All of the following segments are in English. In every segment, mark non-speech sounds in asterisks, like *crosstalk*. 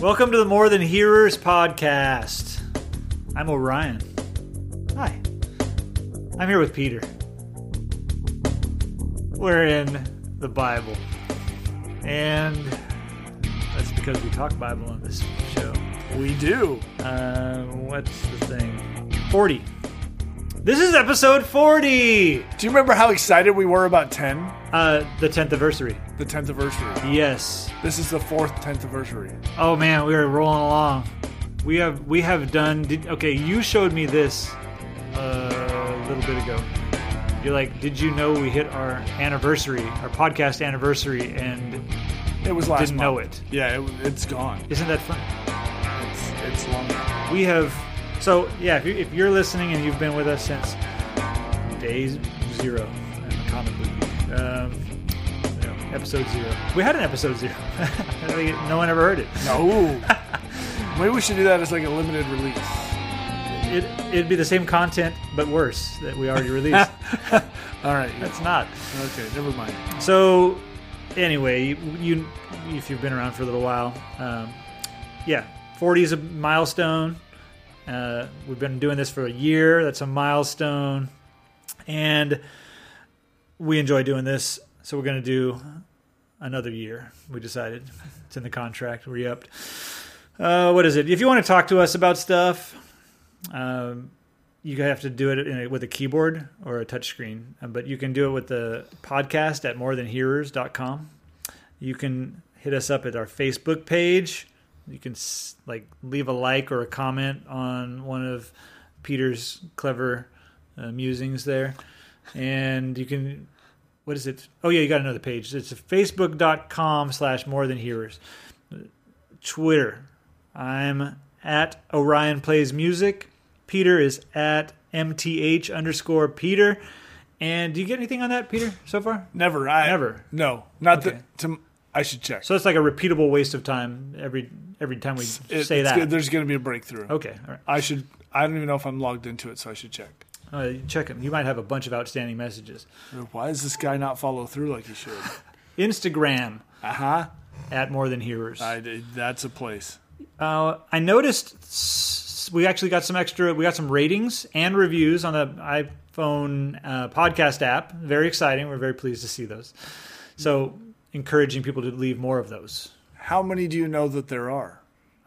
Welcome to the More Than Hearers podcast. I'm Orion. Hi. I'm here with Peter. We're in the Bible. And that's because we talk Bible on this show. We do. Uh, what's the thing? 40. This is episode 40! Do you remember how excited we were about 10? Uh, the 10th anniversary. The 10th anniversary. Yes. This is the fourth 10th anniversary. Oh man, we are rolling along. We have we have done. Did, okay, you showed me this uh, a little bit ago. You're like, did you know we hit our anniversary, our podcast anniversary, and It was last didn't month. know it? Yeah, it, it's gone. Isn't that fun? It's, it's long. We have. So yeah, if, you, if you're listening and you've been with us since day zero, Um, you know, episode zero. We had an episode zero. *laughs* No one ever heard it. No. *laughs* Maybe we should do that as like a limited release. It it'd be the same content but worse that we already released. *laughs* All right. It's not. Okay, never mind. So anyway, you, you if you've been around for a little while, um, yeah, 40 is a milestone. Uh, we've been doing this for a year. That's a milestone, and we enjoy doing this. So we're going to do another year. We decided it's in the contract. Re-upped. Uh, what is it? If you want to talk to us about stuff, um, you have to do it a, with a keyboard or a touchscreen, uh, but you can do it with the podcast at morethanhearers.com. You can hit us up at our Facebook page. You can like leave a like or a comment on one of Peter's clever uh, musings there, and you can. What is it? Oh yeah, you got another page. It's facebook.com slash more than hearers. Twitter. I'm at Orion Plays Music. Peter is at MTH underscore Peter. And do you get anything on that, Peter, so far? Never. I, Never. No. Not Okay. that. To, I should check. So it's like a repeatable waste of time every every time we It- say that. good- There's going to be a breakthrough. Okay, all right. I should. I don't even know if I'm logged into it, so I should check. Uh, check them. You might have a bunch of outstanding messages. Why does this guy not follow through like he should? *laughs* Instagram Uh huh. at More Than Hearers. I That's a place. Uh, I noticed we actually got some extra. We got some ratings and reviews on the iPhone uh, podcast app. Very exciting. We're very pleased to see those. So, encouraging people to leave more of those. How many do you know that there are?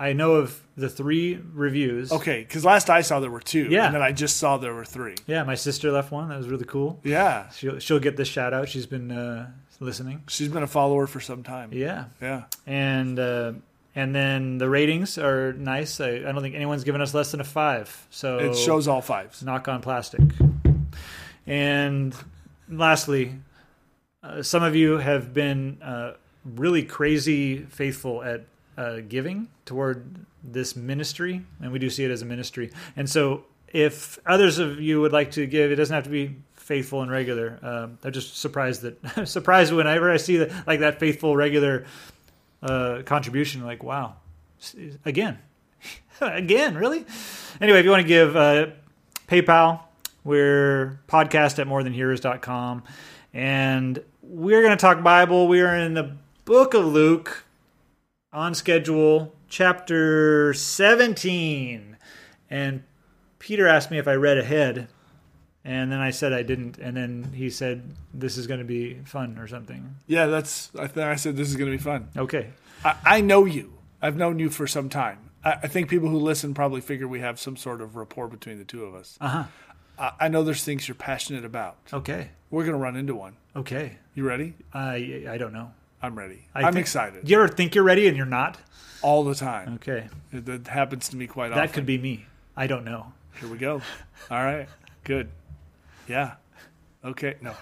I know of the three reviews. Okay, because last I saw there were two, Yeah. and then I just saw there were three. Yeah, my sister left one. That was really cool. Yeah, She'll she'll get this shout out. She's been uh, listening. she's been a follower for some time. Yeah, Yeah. and uh, and then the ratings are nice. I, I don't think anyone's given us less than a five. So It shows all fives. knock on plastic. And lastly, uh, some of you have been uh, really crazy faithful at uh, giving toward this ministry, and we do see it as a ministry. And so, if others of you would like to give, it doesn't have to be faithful and regular. Um, I'm just surprised that *laughs* surprised whenever I see that like that faithful regular uh, contribution. Like, wow, again, *laughs* again, really? Anyway, if you want to give uh, PayPal, we're podcast at morethanhearers.com. And we're going to talk Bible. We are in the book of Luke on schedule, chapter 17. And Peter asked me if I read ahead. And then I said I didn't. And then he said, This is going to be fun or something. Yeah, that's. I think I said this is going to be fun. Okay. I, I know you. I've known you for some time. I, I think people who listen probably figure we have some sort of rapport between the two of us. Uh huh. I, I know there's things you're passionate about. Okay. We're going to run into one. Okay. You ready? I I don't know. I'm ready. I I'm think- excited Do you ever think you're ready and you're not? all the time. Okay. It, that happens to me quite That often. That could be me. I don't know. Here we go. *laughs* All right. Good. Yeah. Okay. No.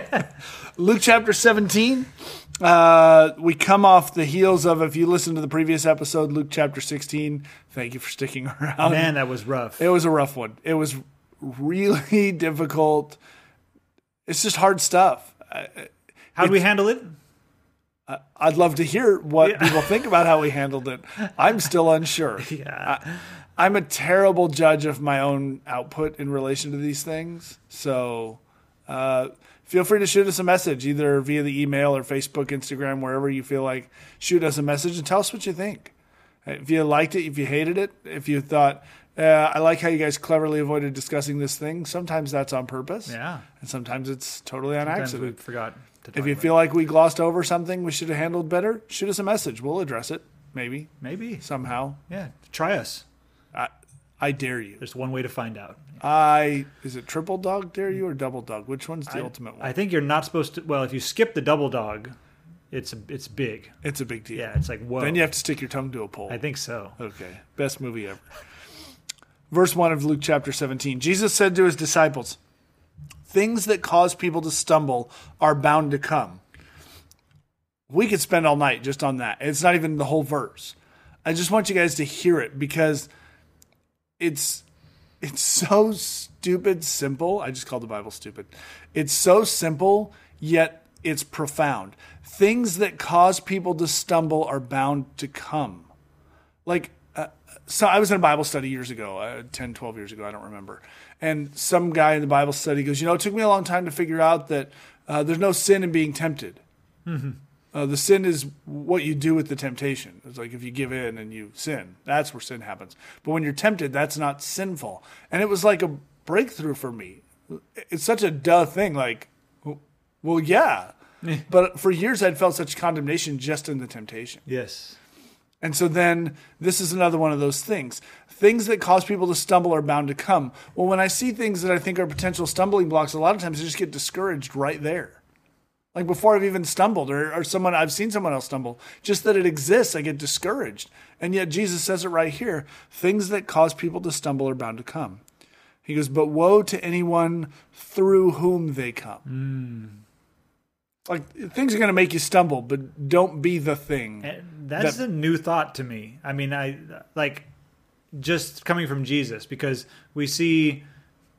*laughs* Luke chapter 17. Uh, we come off the heels of, if you listen to the previous episode, Luke chapter 16. Thank you for sticking *laughs* around. Man, that was rough. It was a rough one. It was really difficult. It's just hard stuff. How do we handle it? I'd love to hear what people think about how we handled it. I'm still unsure. *laughs* Yeah. I'm a terrible judge of my own output in relation to these things. So uh, feel free to shoot us a message either via the email or Facebook, Instagram, wherever you feel like. Shoot us a message and tell us what you think. If you liked it, if you hated it, if you thought, uh, I like how you guys cleverly avoided discussing this thing, sometimes that's on purpose. Yeah. And sometimes it's totally on Sometimes we forgot If you about feel like we glossed over something we should have handled better, shoot us a message. We'll address it, maybe, maybe. somehow. Yeah. Try us. I, I dare you. There's one way to find out. I is it triple dog dare you or double dog? Which one's the I- ultimate one? I think you're not supposed to. Well, if you skip the double dog, it's it's big. it's a big deal. Yeah, it's like whoa. Then you have to stick your tongue to a pole. I think so. Okay. Best movie ever. Verse 1 of Luke chapter 17. Jesus said to his disciples, Things that cause people to stumble are bound to come. We could spend all night just on that. It's not even the whole verse. I just want you guys to hear it because it's it's so stupid simple. I just called the Bible stupid. It's so simple, yet it's profound. Things that cause people to stumble are bound to come like uh, so i was in a bible study years ago uh, 10 12 years ago i don't remember and some guy in the bible study goes you know it took me a long time to figure out that uh, there's no sin in being tempted. Uh, the sin is what you do with the temptation. It's like if you give in and you sin that's where sin happens. But when you're tempted that's not sinful. And it was like a breakthrough for me. It's such a duh thing like well yeah. But for years i'd felt such condemnation just in the temptation. Yes. and so then this is another one of those things. Things that cause people to stumble are bound to come. Well, when I see things that I think are potential stumbling blocks, a lot of times I just get discouraged right there. Like before I've even stumbled or, or someone I've seen someone else stumble, just that it exists, I get discouraged. And yet Jesus says it right here. Things that cause people to stumble are bound to come. He goes, but woe to anyone through whom they come. Hmm. Like things are going to make you stumble, but don't be the thing. Eh, That's a new thought to me. I mean, I like just coming from Jesus because we see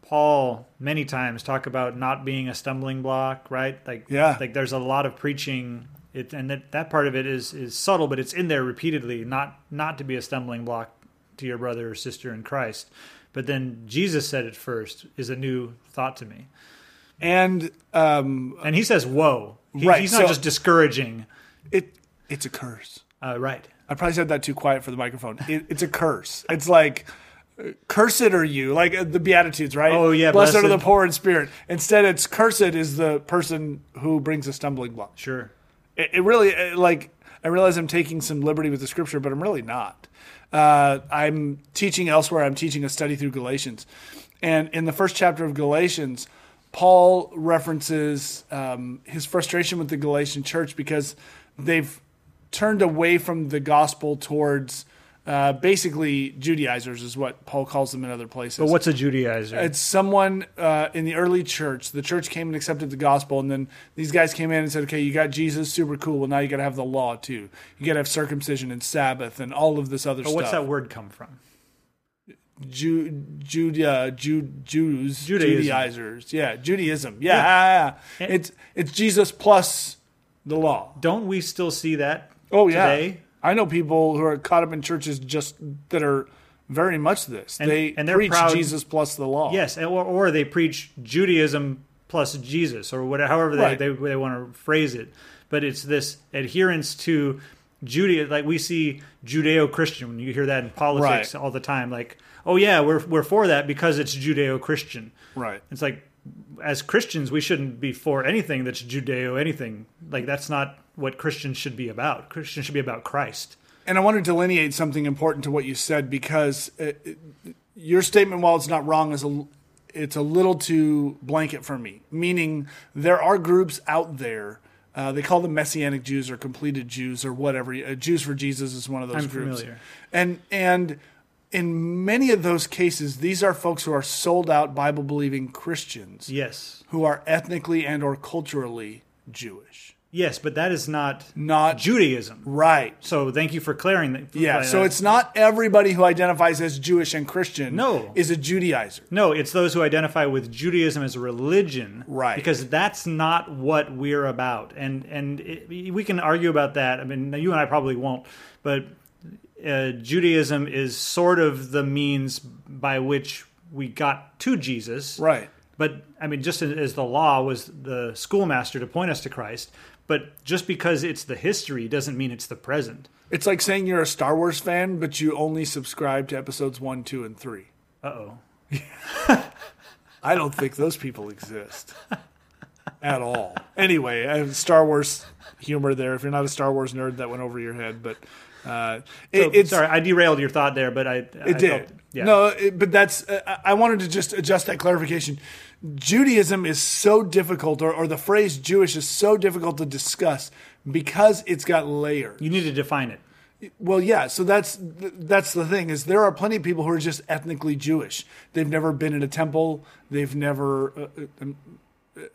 Paul many times talk about not being a stumbling block, right? Like, Yeah. like there's a lot of preaching. It, and that, that part of it is is subtle, but it's in there repeatedly, not not to be a stumbling block to your brother or sister in Christ. But then Jesus said it first is a new thought to me, And um, and he says, "Whoa!" He, Right, he's not so- just discouraging, it it's a curse. uh, right? I probably said that too quiet for the microphone. It, it's a curse. It's like cursed are you, like uh, the Beatitudes, right? Oh, yeah, blessed, are the poor in spirit. Instead, it's cursed is the person who brings a stumbling block. Sure. It, it really uh, like I realize I'm taking some liberty with the scripture, but I'm really not. Uh, I'm teaching elsewhere. I'm teaching a study through Galatians, and in the first chapter of Galatians, Paul references um, his frustration with the Galatian church because they've turned away from the gospel towards uh, basically Judaizers, is what Paul calls them in other places. But what's a Judaizer? It's someone uh, in the early church. The church came and accepted the gospel, and then these guys came in and said, "Okay, you got Jesus, super cool. Well, now you got to have the law too. You got to have circumcision and Sabbath and all of this other but stuff." what's that word come from? Ju- Juda, Ju- Jews, Judaism. Judaizers, yeah, Judaism, yeah, yeah. yeah. It's it's Jesus plus the law. Don't we still see that Oh yeah, today? I know people who are caught up in churches just that are very much this. And- they and they're preach proud- Jesus plus the law. Yes, or, or they preach Judaism plus Jesus, or whatever, however they, Right. they, they want to phrase it. But it's this adherence to Judaism. Like we see Judeo-Christian when you hear that in politics Right. all the time. Like, oh yeah, we're we're for that because it's Judeo-Christian. right. It's like as Christians, we shouldn't be for anything that's Judeo anything. Like that's not what Christians should be about. Christians should be about Christ. And I want to delineate something important to what you said because uh, it, your statement, while it's not wrong, is a it's a little too blanket for me. Meaning, there are groups out there. Uh, they call them Messianic Jews or completed Jews or whatever. Uh, Jews for Jesus is one of those I'm groups. familiar. And and in many of those cases, these are folks who are sold out Bible believing Christians Yes, who are ethnically and or culturally Jewish. Yes, but that is not Not Judaism. right. So thank you for clearing that. Yeah, so it's not everybody who identifies as Jewish and Christian No. is a Judaizer. no, it's those who identify with Judaism as a religion, Right. Because that's not what we're about, and and it, we can argue about that. I mean, you and I probably won't, but uh, Judaism is sort of the means by which we got to Jesus, Right. But I mean, just as the law was the schoolmaster to point us to Christ, but just because it's the history doesn't mean it's the present. It's like saying you're a Star Wars fan, but you only subscribe to episodes one, two, and three. Uh oh. I don't think those people exist at all. Anyway, I have Star Wars humor there. If you're not a Star Wars nerd, that went over your head, but uh, it, So, it's sorry, I derailed your thought there, but I It did. yeah. No, it, but that's. Uh, I I wanted to just adjust that clarification. Judaism is so difficult, or, or the phrase Jewish is so difficult to discuss because it's got layers. you need to define it. Well, yeah. So that's that's the thing is there are plenty of people who are just ethnically Jewish. They've never been in a temple. They've never. Uh, uh,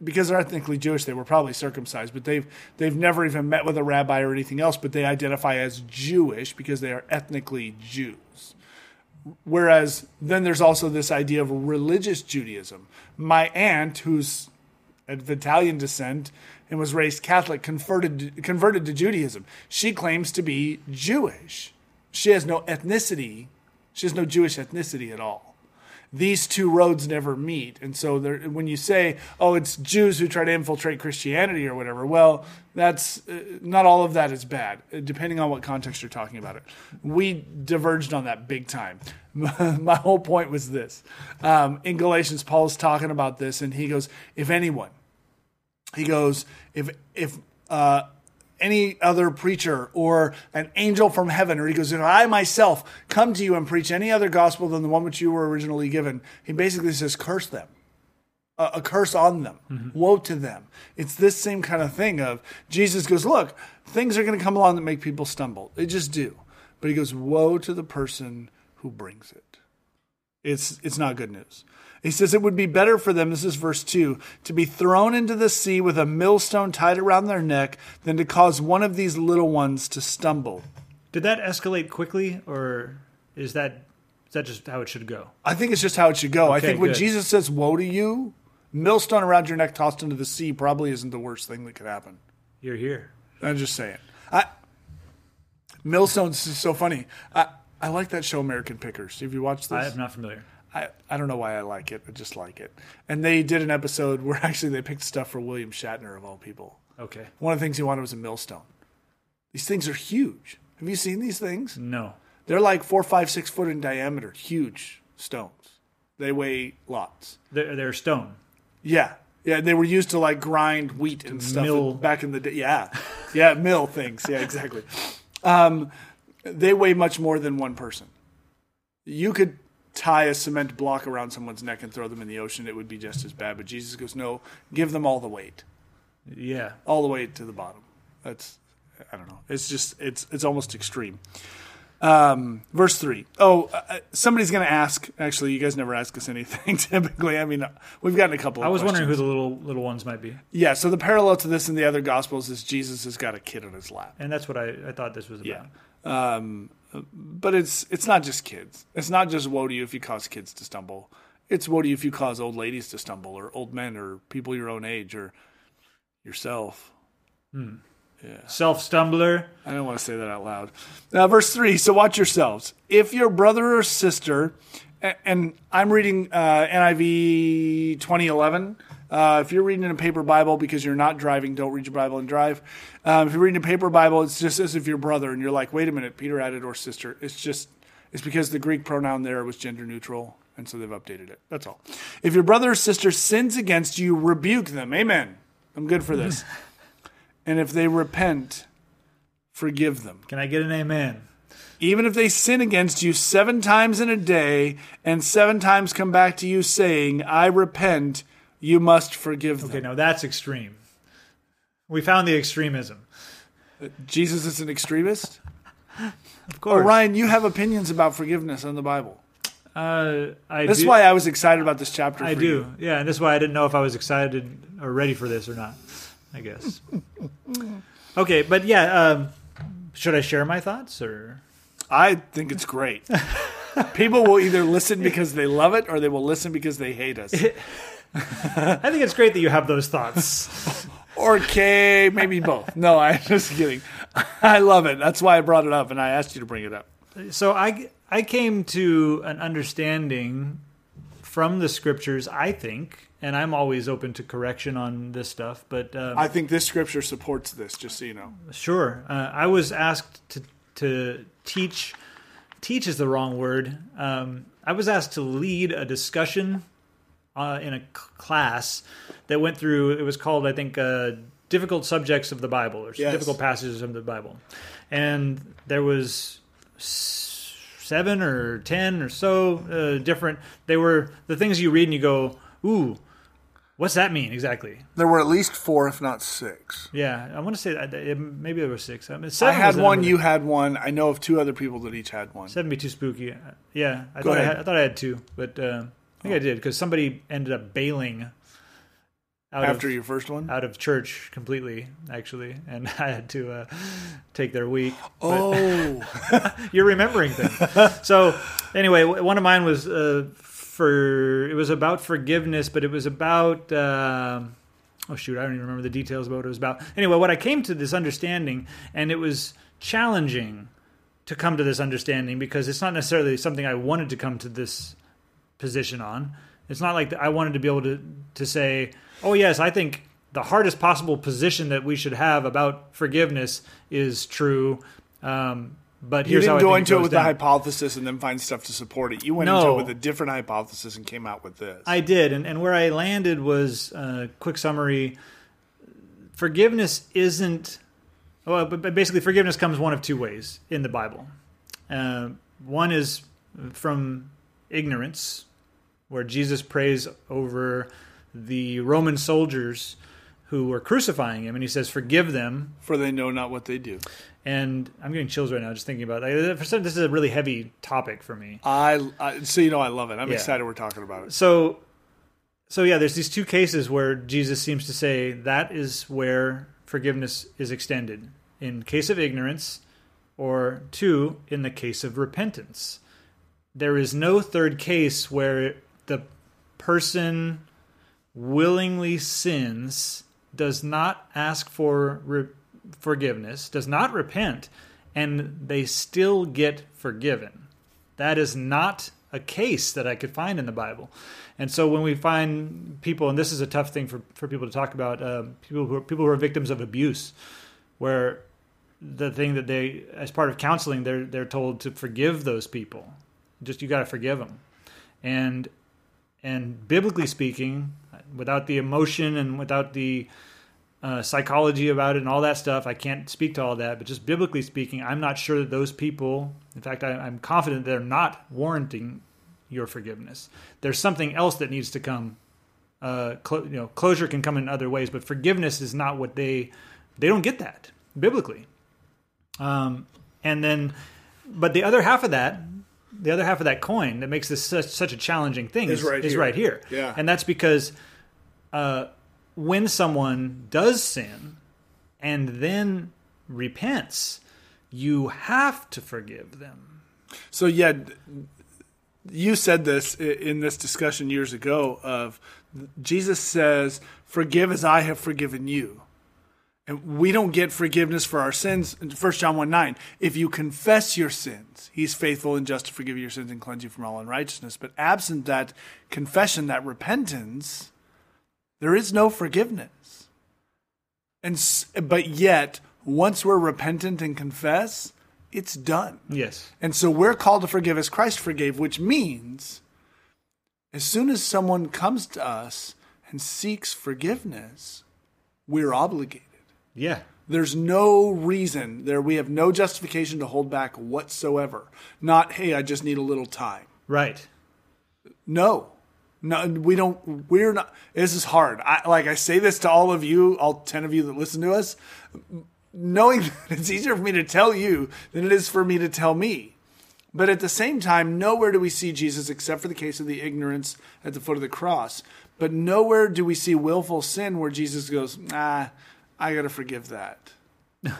because they're ethnically Jewish, they were probably circumcised, but they've they've never even met with a rabbi or anything else. But they identify as Jewish because they are ethnically Jews. Whereas then there's also this idea of religious Judaism. My aunt, who's of Italian descent and was raised Catholic, converted converted to Judaism. She claims to be Jewish. She has no ethnicity. She has no Jewish ethnicity at all. These two roads never meet, and so there, when you say, "Oh, it's Jews who try to infiltrate Christianity" or whatever, well, that's uh, not all of that is bad, uh, depending on what context you're talking about it. We diverged on that big time. *laughs* My whole point was this: um, in Galatians, Paul's talking about this, and he goes, "If anyone." he goes if if uh, any other preacher or an angel from heaven or he goes if i myself come to you and preach any other gospel than the one which you were originally given he basically says curse them. A, a curse on them. Mm-hmm. Woe to them. It's this same kind of thing of jesus goes look things are going to come along that make people stumble. They just do. But he goes woe to the person who brings it. It's it's not good news. He says it would be better for them, this is verse 2, to be thrown into the sea with a millstone tied around their neck than to cause one of these little ones to stumble. Did that escalate quickly, or is that is that just how it should go? I think it's just how it should go. I think when good. Jesus says woe to you, millstone around your neck tossed into the sea probably isn't the worst thing that could happen. You're here. I'm just saying. I Millstones is so funny. I I like that show American Pickers. Have you watched this? I am not familiar. I, I don't know why I like it. I just like it. And they did an episode where *laughs* actually they picked stuff for William Shatner of all people. Okay. One of the things he wanted was a millstone. These things are huge. Have you seen these things? No. They're like four, five, six foot in diameter. Huge stones. They weigh lots. They're, they're stone. Yeah. Yeah, they were used to like grind wheat and stuff mill. back in the day. Yeah. Yeah, mill things. Yeah, exactly. Um, they weigh much more than one person. You could tie a cement block around someone's neck and throw them in the ocean, it would be just as bad. But Jesus goes, no, give them all the weight, Yeah. all the way to the bottom. That's, I don't know. It's just, it's, it's almost extreme. Um, verse three. Oh, uh, somebody's going to ask. Actually, you guys never ask us anything *laughs* typically. I mean, we've gotten a couple. Of I was wondering who the little little ones might be, Yeah, so the parallel to this in the other gospels is Jesus has got a kid on his lap. and that's what I, I thought this was about. Yeah. Um, but it's it's not just kids. It's not just woe to you if you cause kids to stumble. It's woe to you if you cause old ladies to stumble, or old men, or people your own age, or yourself. Hmm. yeah Self stumbler. I don't want to say that out loud. Now, verse 3 So watch yourselves. If your brother or sister, and I'm reading uh, NIV 2011. Uh, if you're reading in a paper Bible because you're not driving, don't read your Bible and drive. Um, if you're reading a paper Bible, it's just as if your brother, and you're like, wait a minute, Peter added or sister. It's just, it's because the Greek pronoun there was gender neutral, and so they've updated it. That's all. If your brother or sister sins against you, rebuke them. Amen. I'm good for this. *laughs* and if they repent, forgive them. Can I get an amen? Even if they sin against you seven times in a day, and seven times come back to you saying, I repent, you must forgive them. Okay, now that's extreme. We found the extremism. Jesus is an extremist? *laughs* Of course. Oh. Ryan, you have opinions about forgiveness in the Bible. Uh, I This is do, why I was excited about this chapter. I for do. you. Yeah, and that's why I didn't know if I was excited or ready for this or not. I guess. *laughs* okay, but yeah, um, should I share my thoughts or? I think it's great. People will either listen because they love it or they will listen because they hate us. I think it's great that you have those thoughts. Or K, maybe both. No, I'm *laughs* just kidding. I love it. That's why I brought it up and I asked you to bring it up. so I I came to an understanding from the scriptures, I think, and I'm always open to correction on this stuff, but um, I think this scripture supports this. Just so you know, Sure. Uh, I was asked to to teach. Teach is the wrong word. Um, I was asked to lead a discussion uh, in a class that went through. It was called, I think, uh, difficult subjects of the Bible or Yes. difficult passages of the Bible, and there was seven or ten or so uh, different. They were the things you read and you go, "Ooh, what's that mean exactly?" there were at least four, if not six. Yeah, I want to say that it, maybe there were six. I, mean, I had one. You had one. I know of two other people that each had one. Seven be too spooky. Uh, Yeah, I Go thought I, had, I thought I had two, but uh, I think I did because somebody ended up bailing out After of your first one. out of church completely, actually, and *laughs* I had to uh, take their week. Oh, *laughs* You're remembering things. so anyway, one of mine was uh, for it was about forgiveness, but it was about. um Oh shoot! I don't even remember the details about what it was about. Anyway, what I came to this understanding, and it was challenging to come to this understanding because it's not necessarily something I wanted to come to this position on. It's not like I wanted to be able to to say, "Oh yes, I think the hardest possible position that we should have about forgiveness is true." Um, but you here's didn't go into it with the hypothesis and then find stuff to support it. You went No. into it with a different hypothesis and came out with this. I did, and, and where I landed was uh, quick summary. Forgiveness isn't well, but but basically, forgiveness comes one of two ways in the Bible. Uh, one is from ignorance, where Jesus prays over the Roman soldiers who were crucifying him, and he says, "Forgive them." for they know not what they do. And I'm getting chills right now just thinking about it. For some, this is a really heavy topic for me. I, I so you know I love it. I'm Yeah. excited we're talking about it. so so yeah there's these two cases where jesus seems to say that is where forgiveness is extended in case of ignorance or two in the case of repentance there is no third case where the person willingly sins does not ask for re- forgiveness does not repent and they still get forgiven that is not a case that I could find in the Bible. And so when we find people, and this is a tough thing for, for people to talk about, uh, people who are, people who are victims of abuse, where the thing that they, as part of counseling, they're they're told to forgive those people. Just you got to forgive them, and and biblically speaking, without the emotion and without the uh, psychology about it and all that stuff. I can't speak to all that, but just biblically speaking, I'm not sure that those people, in fact, I, I'm confident they're not warranting your forgiveness. There's something else that needs to come. Uh, clo- you know, closure can come in other ways, but forgiveness is not what they they don't get that biblically. Um, and then, but the other half of that, the other half of that coin that makes this such, such a challenging thing Is is, right is here. right here. Yeah. and that's because uh, when someone does sin and then repents, you have to forgive them. So yeah, you said this in this discussion years ago. Of Jesus says, "Forgive as I have forgiven you." And we don't get forgiveness for our sins. in 1 John 1 9. If you confess your sins, he's faithful and just to forgive your sins and cleanse you from all unrighteousness. But absent that confession, that repentance, there is no forgiveness. And but yet, once we're repentant and confess, it's done. Yes. And so we're called to forgive as Christ forgave, which means as soon as someone comes to us and seeks forgiveness, we're obligated. Yeah. There's no reason there we have no justification to hold back whatsoever. Not, hey, I just need a little time. Right. No. No, we don't we're not this is hard. I like I say this to all of you, all 10 of you that listen to us, knowing *laughs* that it's easier for me to tell you than it is for me to tell me. But at the same time, nowhere do we see Jesus except for the case of the ignorance at the foot of the cross. But nowhere do we see willful sin where Jesus goes, "Ah, I got to forgive that." *laughs*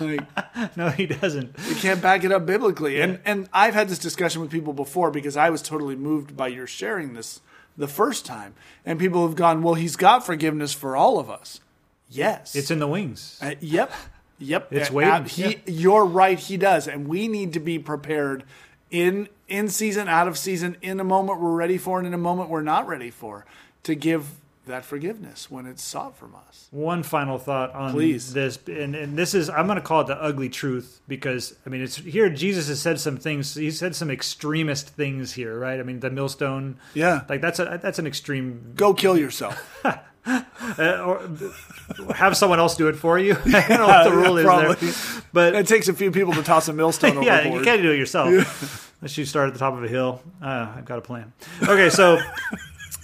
like *laughs* No, he doesn't. we can't back it up biblically. And and I've had this discussion with people before because I was totally moved by your sharing this the first time. And people have gone, "Well, he's got forgiveness for all of us." Yes. It's in the wings. Uh, yep. Yep. *laughs* It's Uh, waiting. uh, he, Yeah. You're right. He does, and we need to be prepared in in season, out of season, in a moment we're ready for, and in a moment we're not ready for, to give that forgiveness when it's sought from us. One final thought on Please. this, and, and this is I'm going to call it the ugly truth because I mean it's here. Jesus has said some things. He said some extremist things here, right? I mean the millstone, Yeah. like that's a that's an extreme. Go kill yourself. *laughs* Uh, or have someone else do it for you. *laughs* I don't know what the *laughs* rule is there, but It takes a few people to toss a millstone yeah, overboard. you can't do it yourself unless you start at the top of a hill. Uh, I've got a plan. Okay, so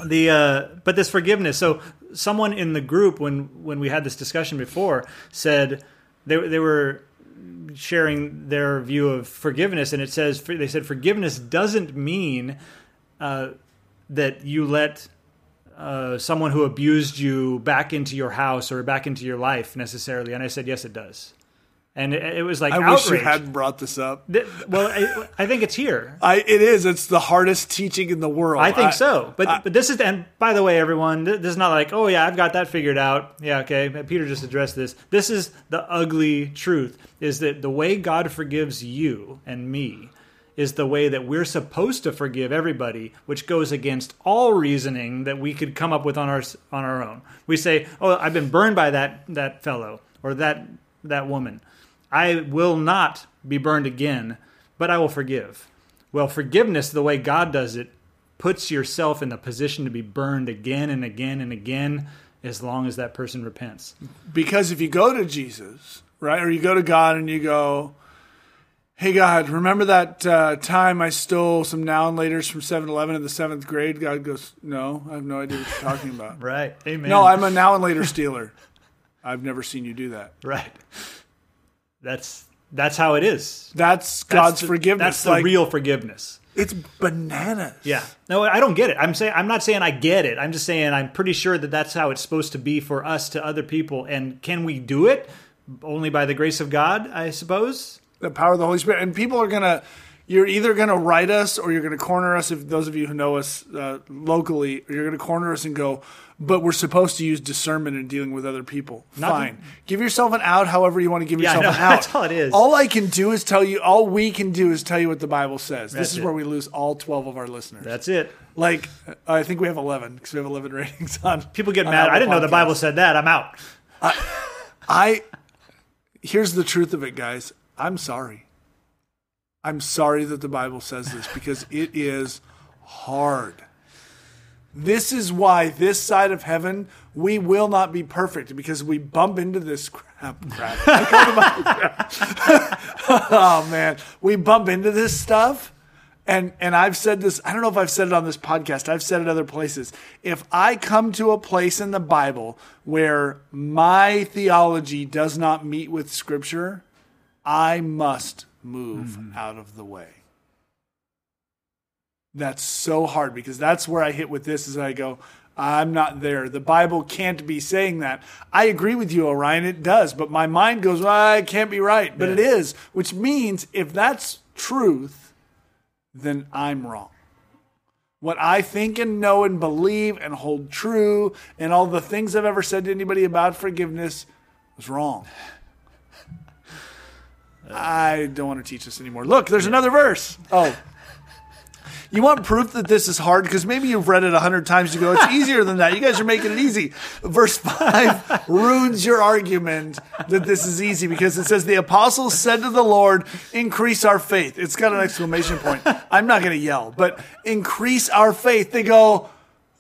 the uh, but this forgiveness. So someone in the group when when we had this discussion before said they they were sharing their view of forgiveness, and it says they said forgiveness doesn't mean uh, that you let. Uh, someone who abused you back into your house or back into your life necessarily, and I said yes, it does, and it, it was like I outrage. wish you hadn't brought this up. Th- Well, I, I think it's here. I, it is. It's the hardest teaching in the world. I think so. But but this is and by the way, everyone, this is not like oh yeah, I've got that figured out. Yeah, okay. Peter just addressed this. This is the ugly truth: is that the way God forgives you and me is the way that we're supposed to forgive everybody, which goes against all reasoning that we could come up with on our on our own. We say, "Oh, I've been burned by that that fellow or that that woman. I will not be burned again, but I will forgive." Well, forgiveness, the way God does it, puts yourself in the position to be burned again and again and again as long as that person repents. because if you go to Jesus, right, or you go to God and you go, "Hey God, remember that uh, time I stole some now and later's from 7-Eleven in the seventh grade?" God goes, "No, I have no idea what you're talking about." *laughs* Right. Amen. no, I'm a now and later stealer. I've never seen you do that. *laughs* right. That's that's how it is. That's That's God's the- forgiveness. That's the like, real forgiveness. It's bananas. Yeah. No, I don't get it. I'm saying I'm not saying I get it. I'm just saying I'm pretty sure that that's how it's supposed to be for us to other people. And can we do it? Only by the grace of God, I suppose. the power of the Holy Spirit. And people are gonna, you're either gonna write us or you're gonna corner us. If those of you who know us uh, locally, you're gonna corner us and go, but we're supposed to use discernment in dealing with other people. Not Fine, give yourself an out. However you want to give Yeah, I yourself know. an *laughs* out. That's all it is. All I can do is tell you. All we can do is tell you what the Bible says. That's this is it. where we lose all twelve of our listeners. That's it. like, I think we have eleven because we have eleven *laughs* ratings on. People get on mad. I didn't know the Bible said that. I'm out. I here's the truth of it, guys. I'm sorry. I'm sorry that the Bible says this because it is hard. This is why this side of heaven we will not be perfect because we bump into this crap. Crap. *laughs* Oh man, we bump into this stuff. And and I've said this, I don't know if I've said it on this podcast. I've said it other places. If I come to a place in the Bible where my theology does not meet with scripture, I must move mm-hmm. out of the way. That's so hard because that's where I hit with this is I go, I'm not there. The Bible can't be saying that. I agree with you, Orion. It does, but my mind goes, well, it can't be right. But it is, which means if that's truth, then I'm wrong. What I think and know and believe and hold true and all the things I've ever said to anybody about forgiveness was wrong. I don't want to teach this anymore. Look, there's another verse. Oh. You want proof that this is hard? Because maybe you've read it a hundred times. You go, it's easier than that. You guys are making it easy. Verse five ruins your argument that this is easy because it says the apostles said to the Lord, "Increase our faith." It's got an exclamation point. I'm not going to yell, but increase our faith. They go,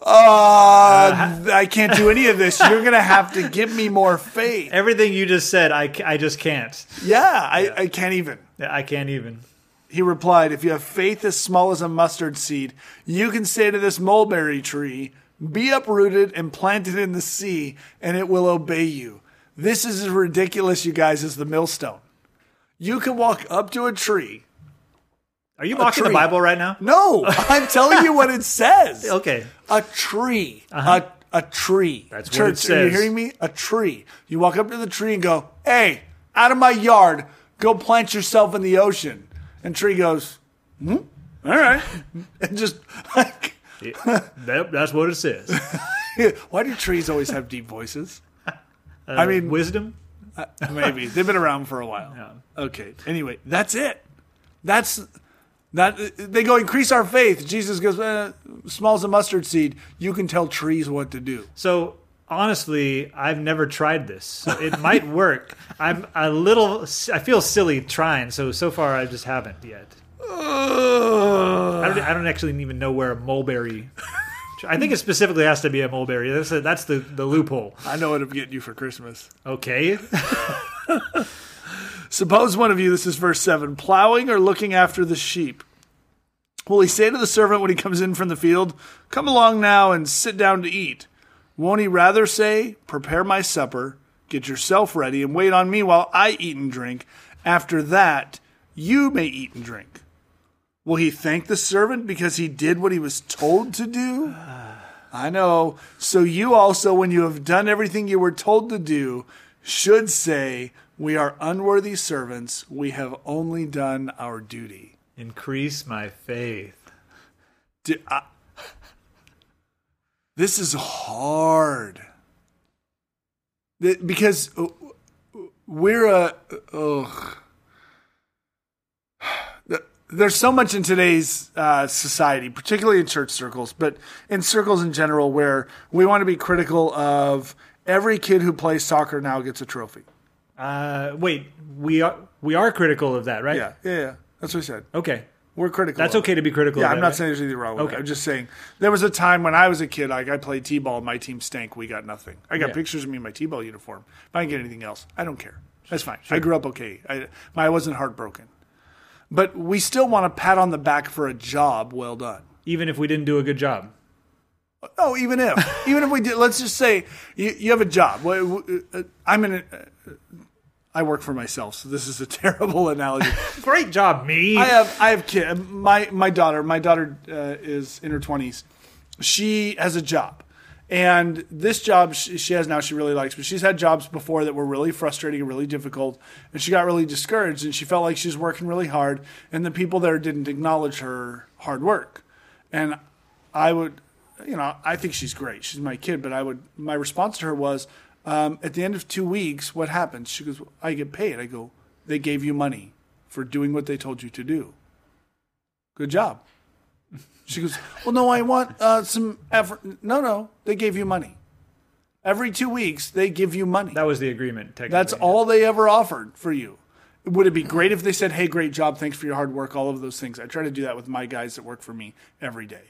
uh, I can't do any of this. You're going to have to give me more faith. Everything you just said, I, I just can't. Yeah, I, I can't even. Yeah, I can't even. He replied, If you have faith as small as a mustard seed, you can say to this mulberry tree, Be uprooted and planted in the sea, and it will obey you. This is as ridiculous, you guys, as the millstone. You can walk up to a tree. Are you mocking the. Bible right now? No, I'm telling you what it *laughs* says. Okay. A tree. Uh-huh. A, a tree. That's what Church, it are you says. hearing me? A tree. You walk up to the tree and go, Hey, out of my yard, go plant yourself in the ocean. And tree goes, hmm? All right. *laughs* And just like, That, that's what it says. *laughs* why do trees always have deep voices? *laughs* Uh, I mean, Wisdom? Uh, maybe they've been around for a while. Okay. Anyway, that's it. That's Not they go increase our faith. Jesus goes eh, small as a mustard seed. You can tell trees what to do. So honestly, I've never tried this. So it *laughs* might work. I'm a little. I feel silly trying. So so far, I just haven't yet. I don't. I don't actually even know where a mulberry. I think it specifically has to be a mulberry. That's a, that's the the loophole. I know what I'm getting you for Christmas. Okay. *laughs* Suppose one of you, this is verse 7, plowing or looking after the sheep. Will he say to the servant when he comes in from the field, Come along now and sit down to eat? Won't he rather say, Prepare my supper, get yourself ready, and wait on me while I eat and drink? After that, you may eat and drink. Will he thank the servant because he did what he was told to do? *sighs* I know. So you also, when you have done everything you were told to do, should say, We are unworthy servants. We have only done our duty. Increase my faith. I- this is hard. Because uh, we're a. Ugh. There's so much in today's uh, society, particularly in church circles, but in circles in general, where we want to be critical of every kid who plays soccer now gets a trophy. Uh, wait, we are we are critical of that, right? Yeah, yeah, yeah. That's what I said. Okay. We're critical. That's of it. okay to be critical. Yeah, I'm that, not right? saying there's anything wrong with Okay. it. I'm just saying there was a time when I was a kid, like I played t-ball, my team stank. We got nothing. I got Yeah. pictures of me in my t-ball uniform. If I didn't get anything else, I don't care. That's fine. I grew up okay. I, I wasn't heartbroken. But we still want a pat on the back for a job well done. even if we didn't do a good job. Oh, even if, *laughs* even if we did, let's just say you, you have a job. Uh, I'm in. A, uh, I work for myself, so this is a *laughs* terrible analogy. *laughs* Great job, me. I have I have kid. My my daughter. My daughter uh, is in her twenties. She has a job, and this job she, she has now she really likes. But she's had jobs before that were really frustrating and really difficult, and she got really discouraged. And she felt like she was working really hard, and the people there didn't acknowledge her hard work. And I would, you know, I think she's great. She's my kid, but I would. My response to her was, um, at the end of two weeks, what happens? She goes, I get paid. I go, they gave you money for doing what they told you to do. Good job. *laughs* She goes, Well, no, I want uh, some effort. No, no, they gave you money. Every two weeks, they give you money. that was the agreement. Technically. That's all they ever offered for you. Would it be great if they said, Hey, great job. Thanks for your hard work, all of those things? I try to do that with my guys that work for me every day.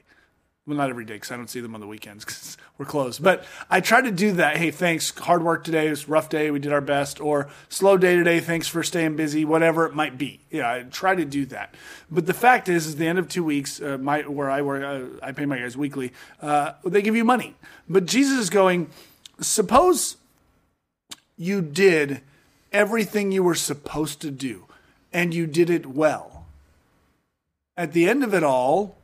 Well, not every day because I don't see them on the weekends *laughs* because we're closed. But I try to do that. Hey, thanks. Hard work today. It was a rough day. We did our best. Or slow day today. Thanks for staying busy. Whatever it might be. Yeah, I try to do that. But the fact is, is the end of two weeks, uh, my where I work, uh, I pay my guys weekly. Uh, they give you money. But Jesus is going. Suppose you did everything you were supposed to do, and you did it well. At the end of it all,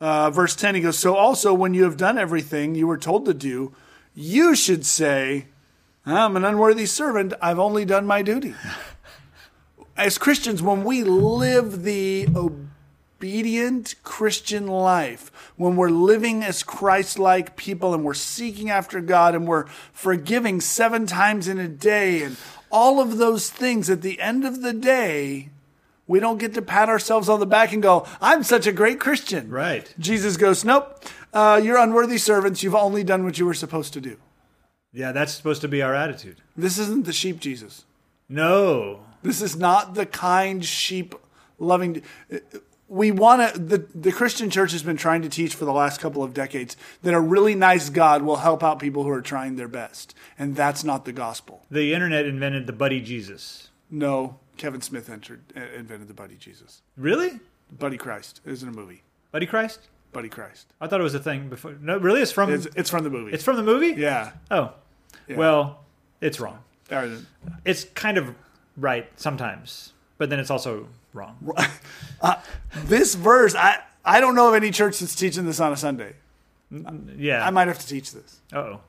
uh, verse 10, he goes, So also, when you have done everything you were told to do, you should say, I'm an unworthy servant. I've only done my duty. *laughs* As Christians, when we live the obedient Christian life, when we're living as Christ like people and we're seeking after God and we're forgiving seven times in a day and all of those things, at the end of the day, we don't get to pat ourselves on the back and go, I'm such a great Christian. Right. Jesus goes, Nope, uh, you're unworthy servants. You've only done what you were supposed to do. Yeah, that's supposed to be our attitude. This isn't the sheep Jesus. No. This is not the kind sheep loving. We want to. The, the Christian church has been trying to teach for the last couple of decades that a really nice God will help out people who are trying their best. And that's not the gospel. The internet invented the buddy Jesus. No, Kevin Smith entered, uh, invented the Buddy Jesus. Really? Buddy Christ isn't a movie. Buddy Christ? Buddy Christ. I thought it was a thing before. No, really? It's from It's, it's from the movie. it's from the movie? yeah. Oh. Well, it's wrong. Uh, It's kind of right sometimes, but then it's also wrong. *laughs* This verse, I, I don't know of any church that's teaching this on a Sunday. Yeah. I might have to teach this. oh.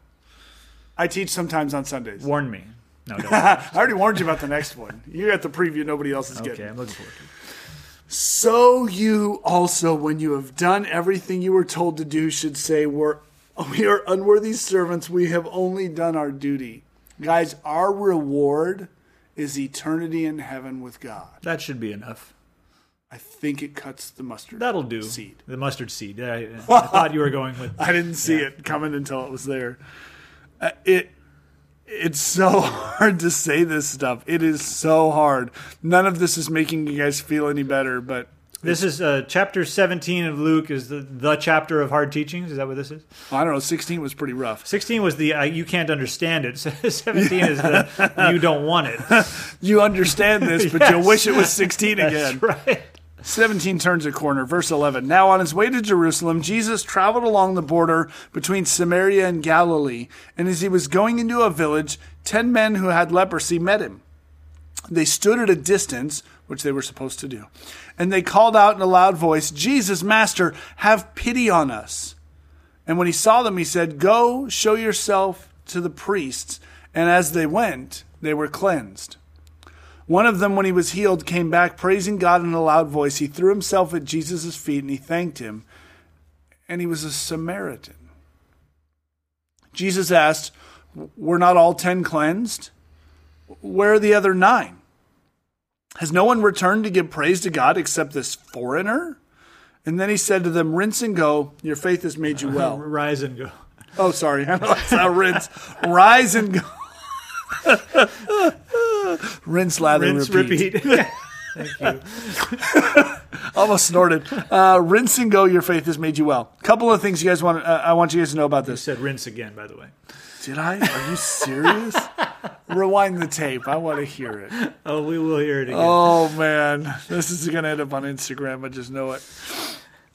I teach sometimes on Sundays. Warn me. No, *laughs* don't. I already warned you about the next one. You got the preview, nobody else is okay, getting. Okay, I'm looking forward to it. So you also, when you have done everything you were told to do, should say, "We're we are unworthy servants. We have only done our duty." Guys, our reward is eternity in heaven with God. That should be enough. I think it cuts the mustard. That'll do. Seed. The mustard seed. I, I *laughs* thought you were going with. I didn't see it coming until it was there. Uh, it it's so *laughs* hard to say this stuff. It is so hard. None of this is making you guys feel any better, but This is uh, chapter 17 of Luke, is the, the chapter of hard teachings. Is that what this is? I don't know. 16 was pretty rough. 16 was the uh, you can't understand it. *laughs* *laughs* 17 is the you don't want it. You understand this, but you Yes. wish it was 16 again. That's right. 17 turns a corner. Verse 11. Now, on his way to Jerusalem, Jesus traveled along the border between Samaria and Galilee. And as he was going into a village, ten men who had leprosy met him. They stood at a distance, which they were supposed to do, and they called out in a loud voice, Jesus, Master, have pity on us. And when he saw them, he said, Go, show yourself to the priests. And as they went, they were cleansed. One of them, when he was healed, came back praising God in a loud voice. He threw himself at Jesus' feet and he thanked him. And he was a Samaritan. Jesus asked, Were not all ten cleansed? Where are the other nine? Has no one returned to give praise to God except this foreigner? And then he said to them, Rinse and go. Your faith has made you *laughs* well. Rise and go. Oh, sorry. I know it's not rinse. Rise and go. *laughs* *laughs* rinse, lather, Rinse, repeat. repeat. *laughs* Thank you. *laughs* Almost snorted. Uh, rinse and go. Your faith has made you well. Couple of things you guys want. Uh, I want you guys to know about You this. said rinse again, by the way. Did I? Are you serious? Rewind the tape. I want to hear it. Oh, we will hear it again. Oh man, this is going to end up on Instagram. I just know it.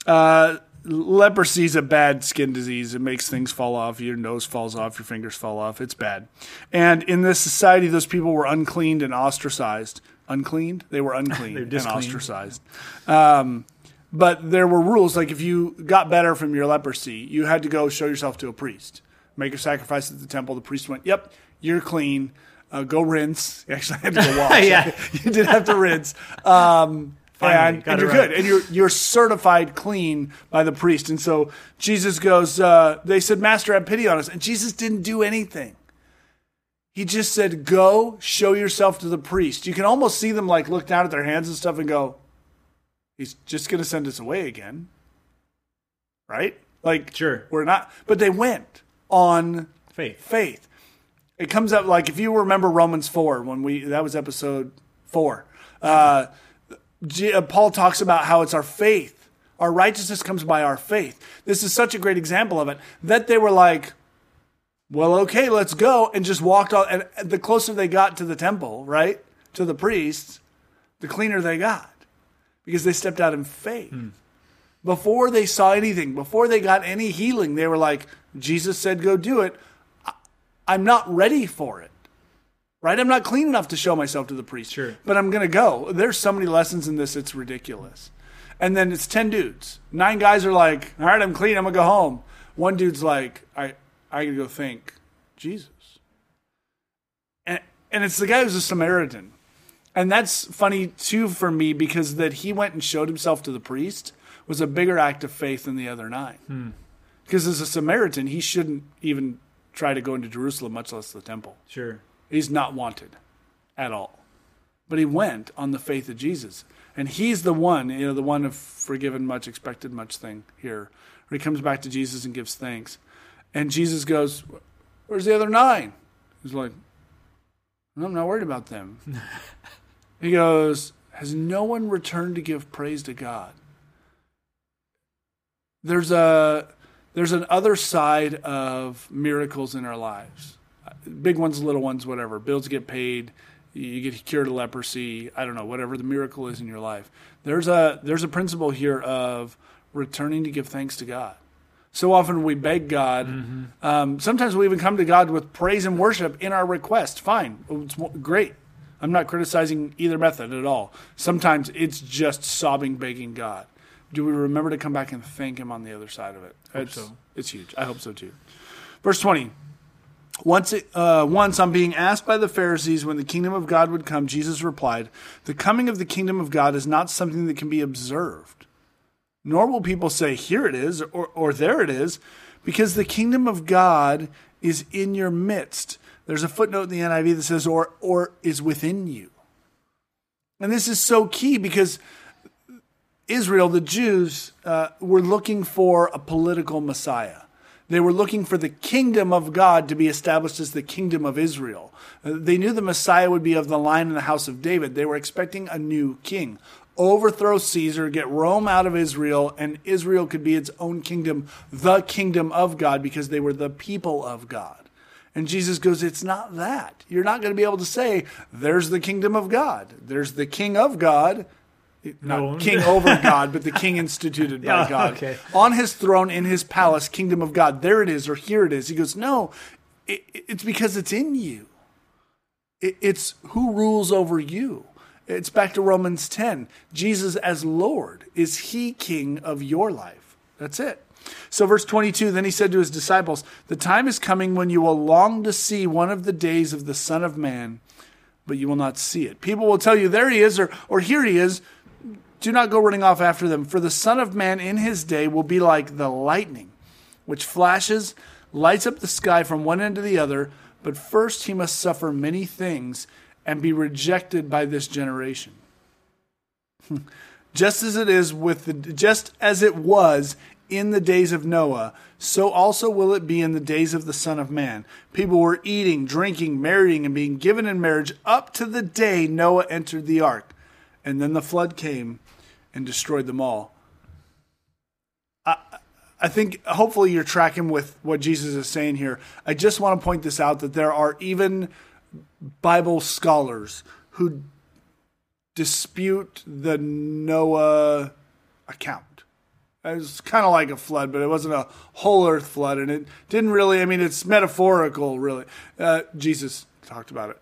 Uh, leprosy is a bad skin disease. It makes things fall off. Your nose falls off. Your fingers fall off. It's bad. And in this society, those people were uncleaned and ostracized. Uncleaned? They were unclean They're *laughs* and ostracized. Um, but there were rules. Like if you got better from your leprosy, you had to go show yourself to a priest, make a sacrifice at the temple. The priest went, "Yep, you're clean. Uh, go rinse." You *laughs* actually I had to go *laughs* wash. Yeah. you did have to rinse. Um, Finally, and, and you're right. good, and you're you're certified clean by the priest. And so Jesus goes. Uh, they said, "Master, have pity on us." And Jesus didn't do anything. He just said, "Go, show yourself to the priest." You can almost see them like look down at their hands and stuff and go, "He's just going to send us away again." Right? Like Sure. we're not but they went on Faith. faith. It comes up like if you remember Romans 4 when we that was episode 4. G- uh, Uh, Paul talks about how it's our faith. Our righteousness comes by our faith. This is such a great example of it that they were like well, okay, let's go, and just walked on. And the closer they got to the temple, right, to the priests, the cleaner they got because they stepped out in faith. Hmm. Before they saw anything, before they got any healing, they were like, Jesus said, go do it. I'm not ready for it. Right? I'm not clean enough to show myself to the priest. Sure. But I'm going to go. There's so many lessons in this, it's ridiculous. And then it's 10 dudes. Nine guys are like, all right, I'm clean. I'm going to go home. One dude's like, I, I got to go thank Jesus. And, and it's the guy who's a Samaritan. And that's funny too for me because that he went and showed himself to the priest was a bigger act of faith than the other nine. Hmm. Because as a Samaritan, he shouldn't even try to go into Jerusalem, much less the temple. Sure. He's not wanted at all. But he went on the faith of Jesus. And he's the one, you know, the one of forgiven much, expected much thing here. Where he comes back to Jesus and gives thanks. And Jesus goes, Where's the other nine? He's like, I'm not worried about them. *laughs* he goes, Has no one returned to give praise to God? There's a there's an other side of miracles in our lives big ones, little ones, whatever. Bills get paid, you get cured of leprosy. I don't know, whatever the miracle is in your life. There's a there's a principle here of returning to give thanks to God. So often we beg God. Um, sometimes we even come to God with praise and worship in our request. Fine, it's great. I'm not criticizing either method at all. Sometimes it's just sobbing, begging God. Do we remember to come back and thank Him on the other side of it? it's, so. it's huge. I hope so too. Verse 20. Once, uh, once on being asked by the Pharisees when the kingdom of God would come, Jesus replied, The coming of the kingdom of God is not something that can be observed, nor will people say, Here it is, or, or there it is, because the kingdom of God is in your midst. There's a footnote in the NIV that says, or, or is within you. And this is so key because Israel, the Jews, uh, were looking for a political Messiah. They were looking for the kingdom of God to be established as the kingdom of Israel. Uh, they knew the Messiah would be of the line in the house of David. They were expecting a new king. Overthrow Caesar, get Rome out of Israel, and Israel could be its own kingdom, the kingdom of God, because they were the people of God. And Jesus goes, It's not that. You're not going to be able to say, There's the kingdom of God. There's the king of God, not No. king over God, but the king *laughs* instituted by Yeah, God. okay. On his throne in his palace, kingdom of God. There it is, or here it is. He goes, No, it, it's because it's in you. It, it's who rules over you. It's back to Romans 10. Jesus as Lord. Is he king of your life? That's it. So, verse 22 Then he said to his disciples, The time is coming when you will long to see one of the days of the Son of Man, but you will not see it. People will tell you, There he is, or, or here he is. Do not go running off after them, for the Son of Man in his day will be like the lightning, which flashes, lights up the sky from one end to the other. But first he must suffer many things and be rejected by this generation. *laughs* just as it is with the just as it was in the days of Noah, so also will it be in the days of the Son of Man. People were eating, drinking, marrying, and being given in marriage up to the day Noah entered the ark. And then the flood came and destroyed them all. I, I think hopefully you're tracking with what Jesus is saying here. I just want to point this out that there are even Bible scholars who dispute the Noah account. It was kind of like a flood, but it wasn't a whole earth flood, and it didn't really. I mean, it's metaphorical, really. Uh, Jesus talked about it.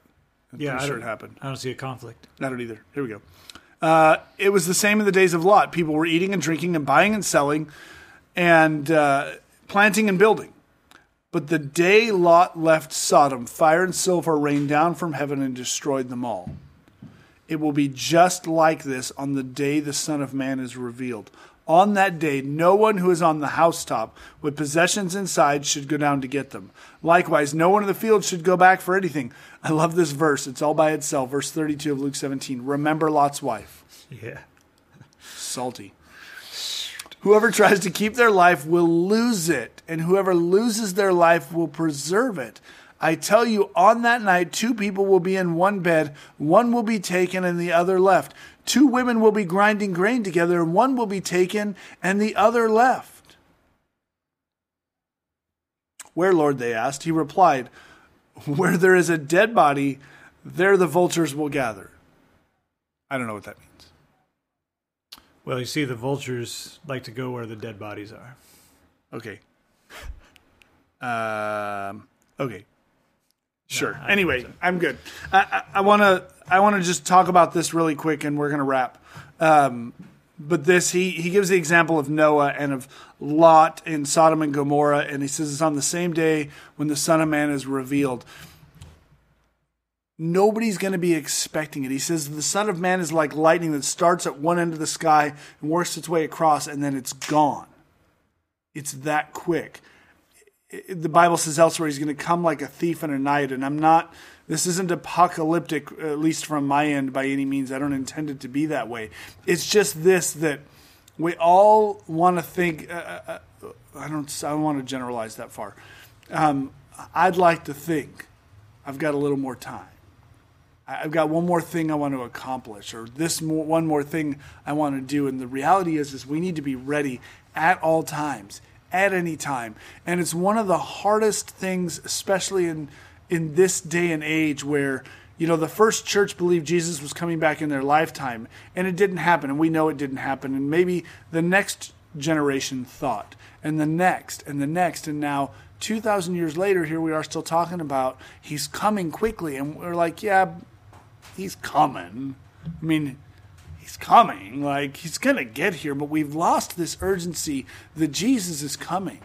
I'm Yeah, pretty I sure it don't- happened. I don't see a conflict. I don't either. Here we go. Uh, it was the same in the days of Lot. People were eating and drinking and buying and selling and uh, planting and building. But the day Lot left Sodom, fire and sulfur rained down from heaven and destroyed them all. It will be just like this on the day the Son of Man is revealed. On that day, no one who is on the housetop with possessions inside should go down to get them. Likewise, no one in the field should go back for anything. I love this verse. It's all by itself. Verse 32 of Luke 17. Remember Lot's wife. Yeah. Salty. Whoever tries to keep their life will lose it, and whoever loses their life will preserve it. I tell you, on that night, two people will be in one bed, one will be taken and the other left. Two women will be grinding grain together, and one will be taken and the other left. Where, Lord? they asked. He replied, Where there is a dead body, there the vultures will gather. I don't know what that means. Well, you see, the vultures like to go where the dead bodies are. Okay. *laughs* Um. Okay. Sure. Anyway, so. I'm good. I, want to. I want to just talk about this really quick, and we're going to wrap. Um, but this, he he gives the example of Noah and of Lot in Sodom and Gomorrah, and he says it's on the same day when the Son of Man is revealed. Nobody's going to be expecting it. He says the Son of Man is like lightning that starts at one end of the sky and works its way across, and then it's gone. It's that quick the Bible says elsewhere he's going to come like a thief in a night, and I'm not. This isn't apocalyptic, at least from my end, by any means. I don't intend it to be that way. It's just this that we all want to think. Uh, uh, I don't. I don't want to generalize that far. Um, I'd like to think I've got a little more time. I've got one more thing I want to accomplish, or this more, one more thing I want to do. And the reality is, is we need to be ready at all times, at any time. And it's one of the hardest things, especially in in this day and age, where you know the first church believed Jesus was coming back in their lifetime, and it didn't happen, and we know it didn't happen. And maybe the next generation thought, and the next, and the next, and now. 2,000 years later, here we are still talking about he's coming quickly. And we're like, yeah, he's coming. I mean, he's coming. Like, he's going to get here, but we've lost this urgency that Jesus is coming.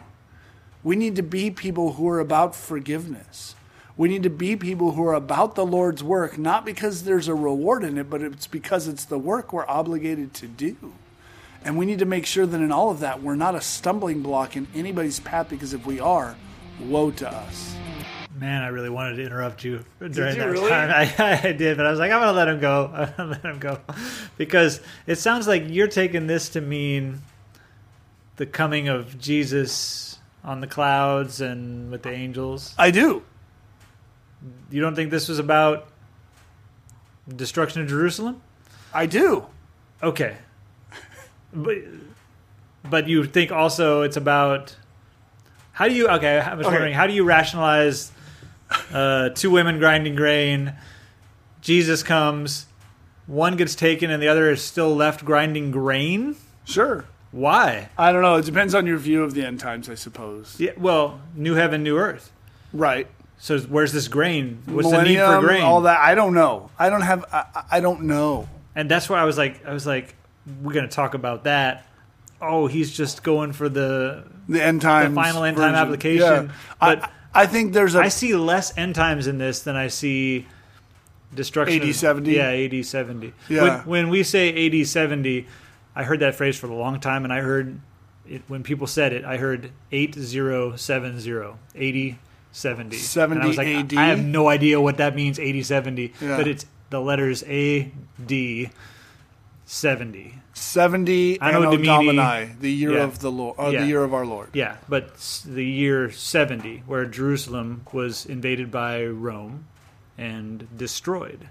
We need to be people who are about forgiveness. We need to be people who are about the Lord's work, not because there's a reward in it, but it's because it's the work we're obligated to do. And we need to make sure that in all of that, we're not a stumbling block in anybody's path, because if we are, woe to us. Man, I really wanted to interrupt you during you that really? time. *laughs* I, I did, but I was like, I'm gonna let him go. *laughs* I'm gonna let him go because it sounds like you're taking this to mean the coming of Jesus on the clouds and with the angels. I do. You don't think this was about destruction of Jerusalem? I do. Okay, *laughs* but but you think also it's about how do you? Okay, I was Okay. wondering how do you rationalize uh, two women grinding grain? Jesus comes, one gets taken, and the other is still left grinding grain. Sure. Why? I don't know. It depends on your view of the end times, I suppose. Yeah, well, new heaven, new earth. Right. So where's this grain? What's the need for Millennium, grain? All that. I don't know. I don't have. I, I don't know. And that's why I was like, I was like, we're gonna talk about that. Oh, he's just going for the. The end times. final end time application, Yeah. but- I, I think there's a. I see less end times in this than I see destruction. 80, of- 70? Yeah, 80, 70. Yeah. When, when we say 80, 70, I heard that phrase for a long time, and I heard it when people said it. I heard 8070, 80, 70. 70 and I was like, AD? I have no idea what that means, 80, 70. Yeah. But it's the letters A, D, 70. 70 I know Anno Domini- Domini, the year Yeah. of the Lord, or Yeah. the year of our Lord. Yeah, but the year 70, where Jerusalem was invaded by Rome and destroyed.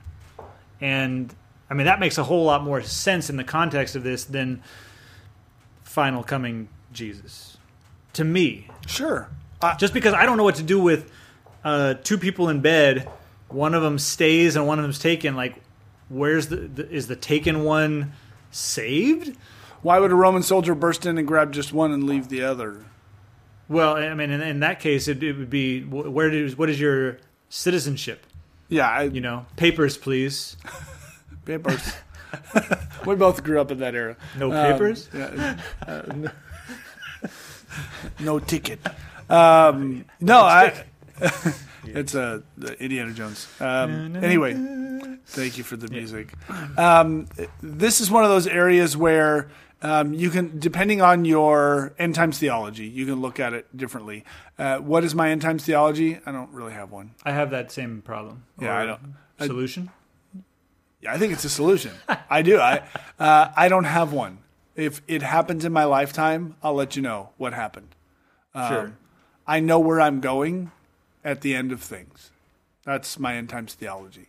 And, I mean, that makes a whole lot more sense in the context of this than final coming Jesus. To me. Sure. I, Just because I don't know what to do with uh, two people in bed, one of them stays and one of them's taken. Like, where's the, the is the taken one saved? why would a Roman soldier burst in and grab just one and leave the other? Well, I mean, in, in that case, it, it would be wh- where does what is your citizenship? Yeah, I, You know, papers, please. *laughs* papers. *laughs* we both grew up in that era. No Um, papers. yeah, uh, no, *laughs* no ticket. Um, no, I. it's uh, Indiana Jones. Um, anyway, thank you for the music. Um, this is one of those areas where um, you can, depending on your end times theology, you can look at it differently. Uh, what is my end times theology? I don't really have one. I have that same problem. Yeah, I don't- Solution. Yeah, I think it's a solution. *laughs* I do. I uh, I don't have one. If it happens in my lifetime, I'll let you know what happened. Um, sure. I know where I'm going at the end of things. That's my end times theology.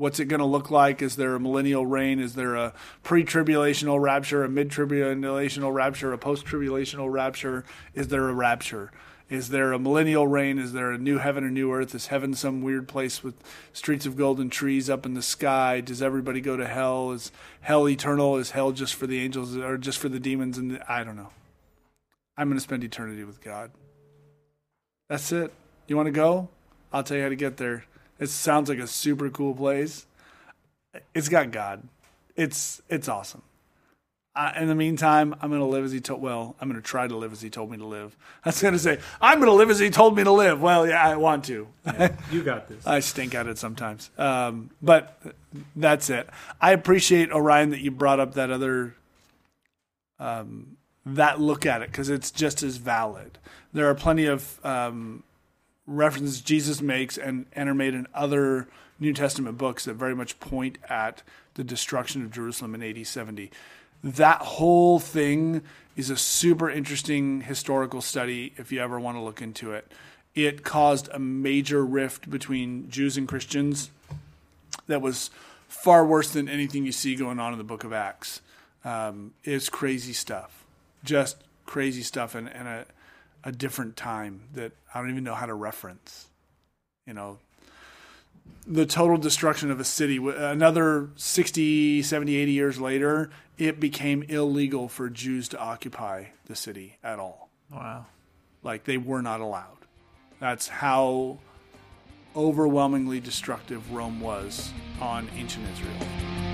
What's it going to look like? Is there a millennial reign? Is there a pre tribulational rapture, a mid tribulational rapture, a post tribulational rapture? Is there a rapture? Is there a millennial reign? Is there a new heaven or new earth? Is heaven some weird place with streets of golden trees up in the sky? Does everybody go to hell? Is hell eternal? Is hell just for the angels or just for the demons? And the, I don't know. I'm going to spend eternity with God. That's it. You want to go? I'll tell you how to get there. It sounds like a super cool place. It's got God. It's it's awesome. Uh, in the meantime, I'm going to live as he told. Well, I'm going to try to live as he told me to live. I was going to say I'm going to live as he told me to live. Well, yeah, I want to. You got this. I stink at it sometimes. Um, but that's it. I appreciate Orion that you brought up that other um, that look at it because it's just as valid. There are plenty of um, references Jesus makes and, and are made in other New Testament books that very much point at the destruction of Jerusalem in AD 70. That whole thing is a super interesting historical study if you ever want to look into it. It caused a major rift between Jews and Christians that was far worse than anything you see going on in the book of Acts. Um, it's crazy stuff, just crazy stuff, and, and a, a different time that I don't even know how to reference. You know, the total destruction of a city. Another 60, 70, 80 years later, it became illegal for Jews to occupy the city at all. Wow. Like they were not allowed. That's how overwhelmingly destructive Rome was on ancient Israel.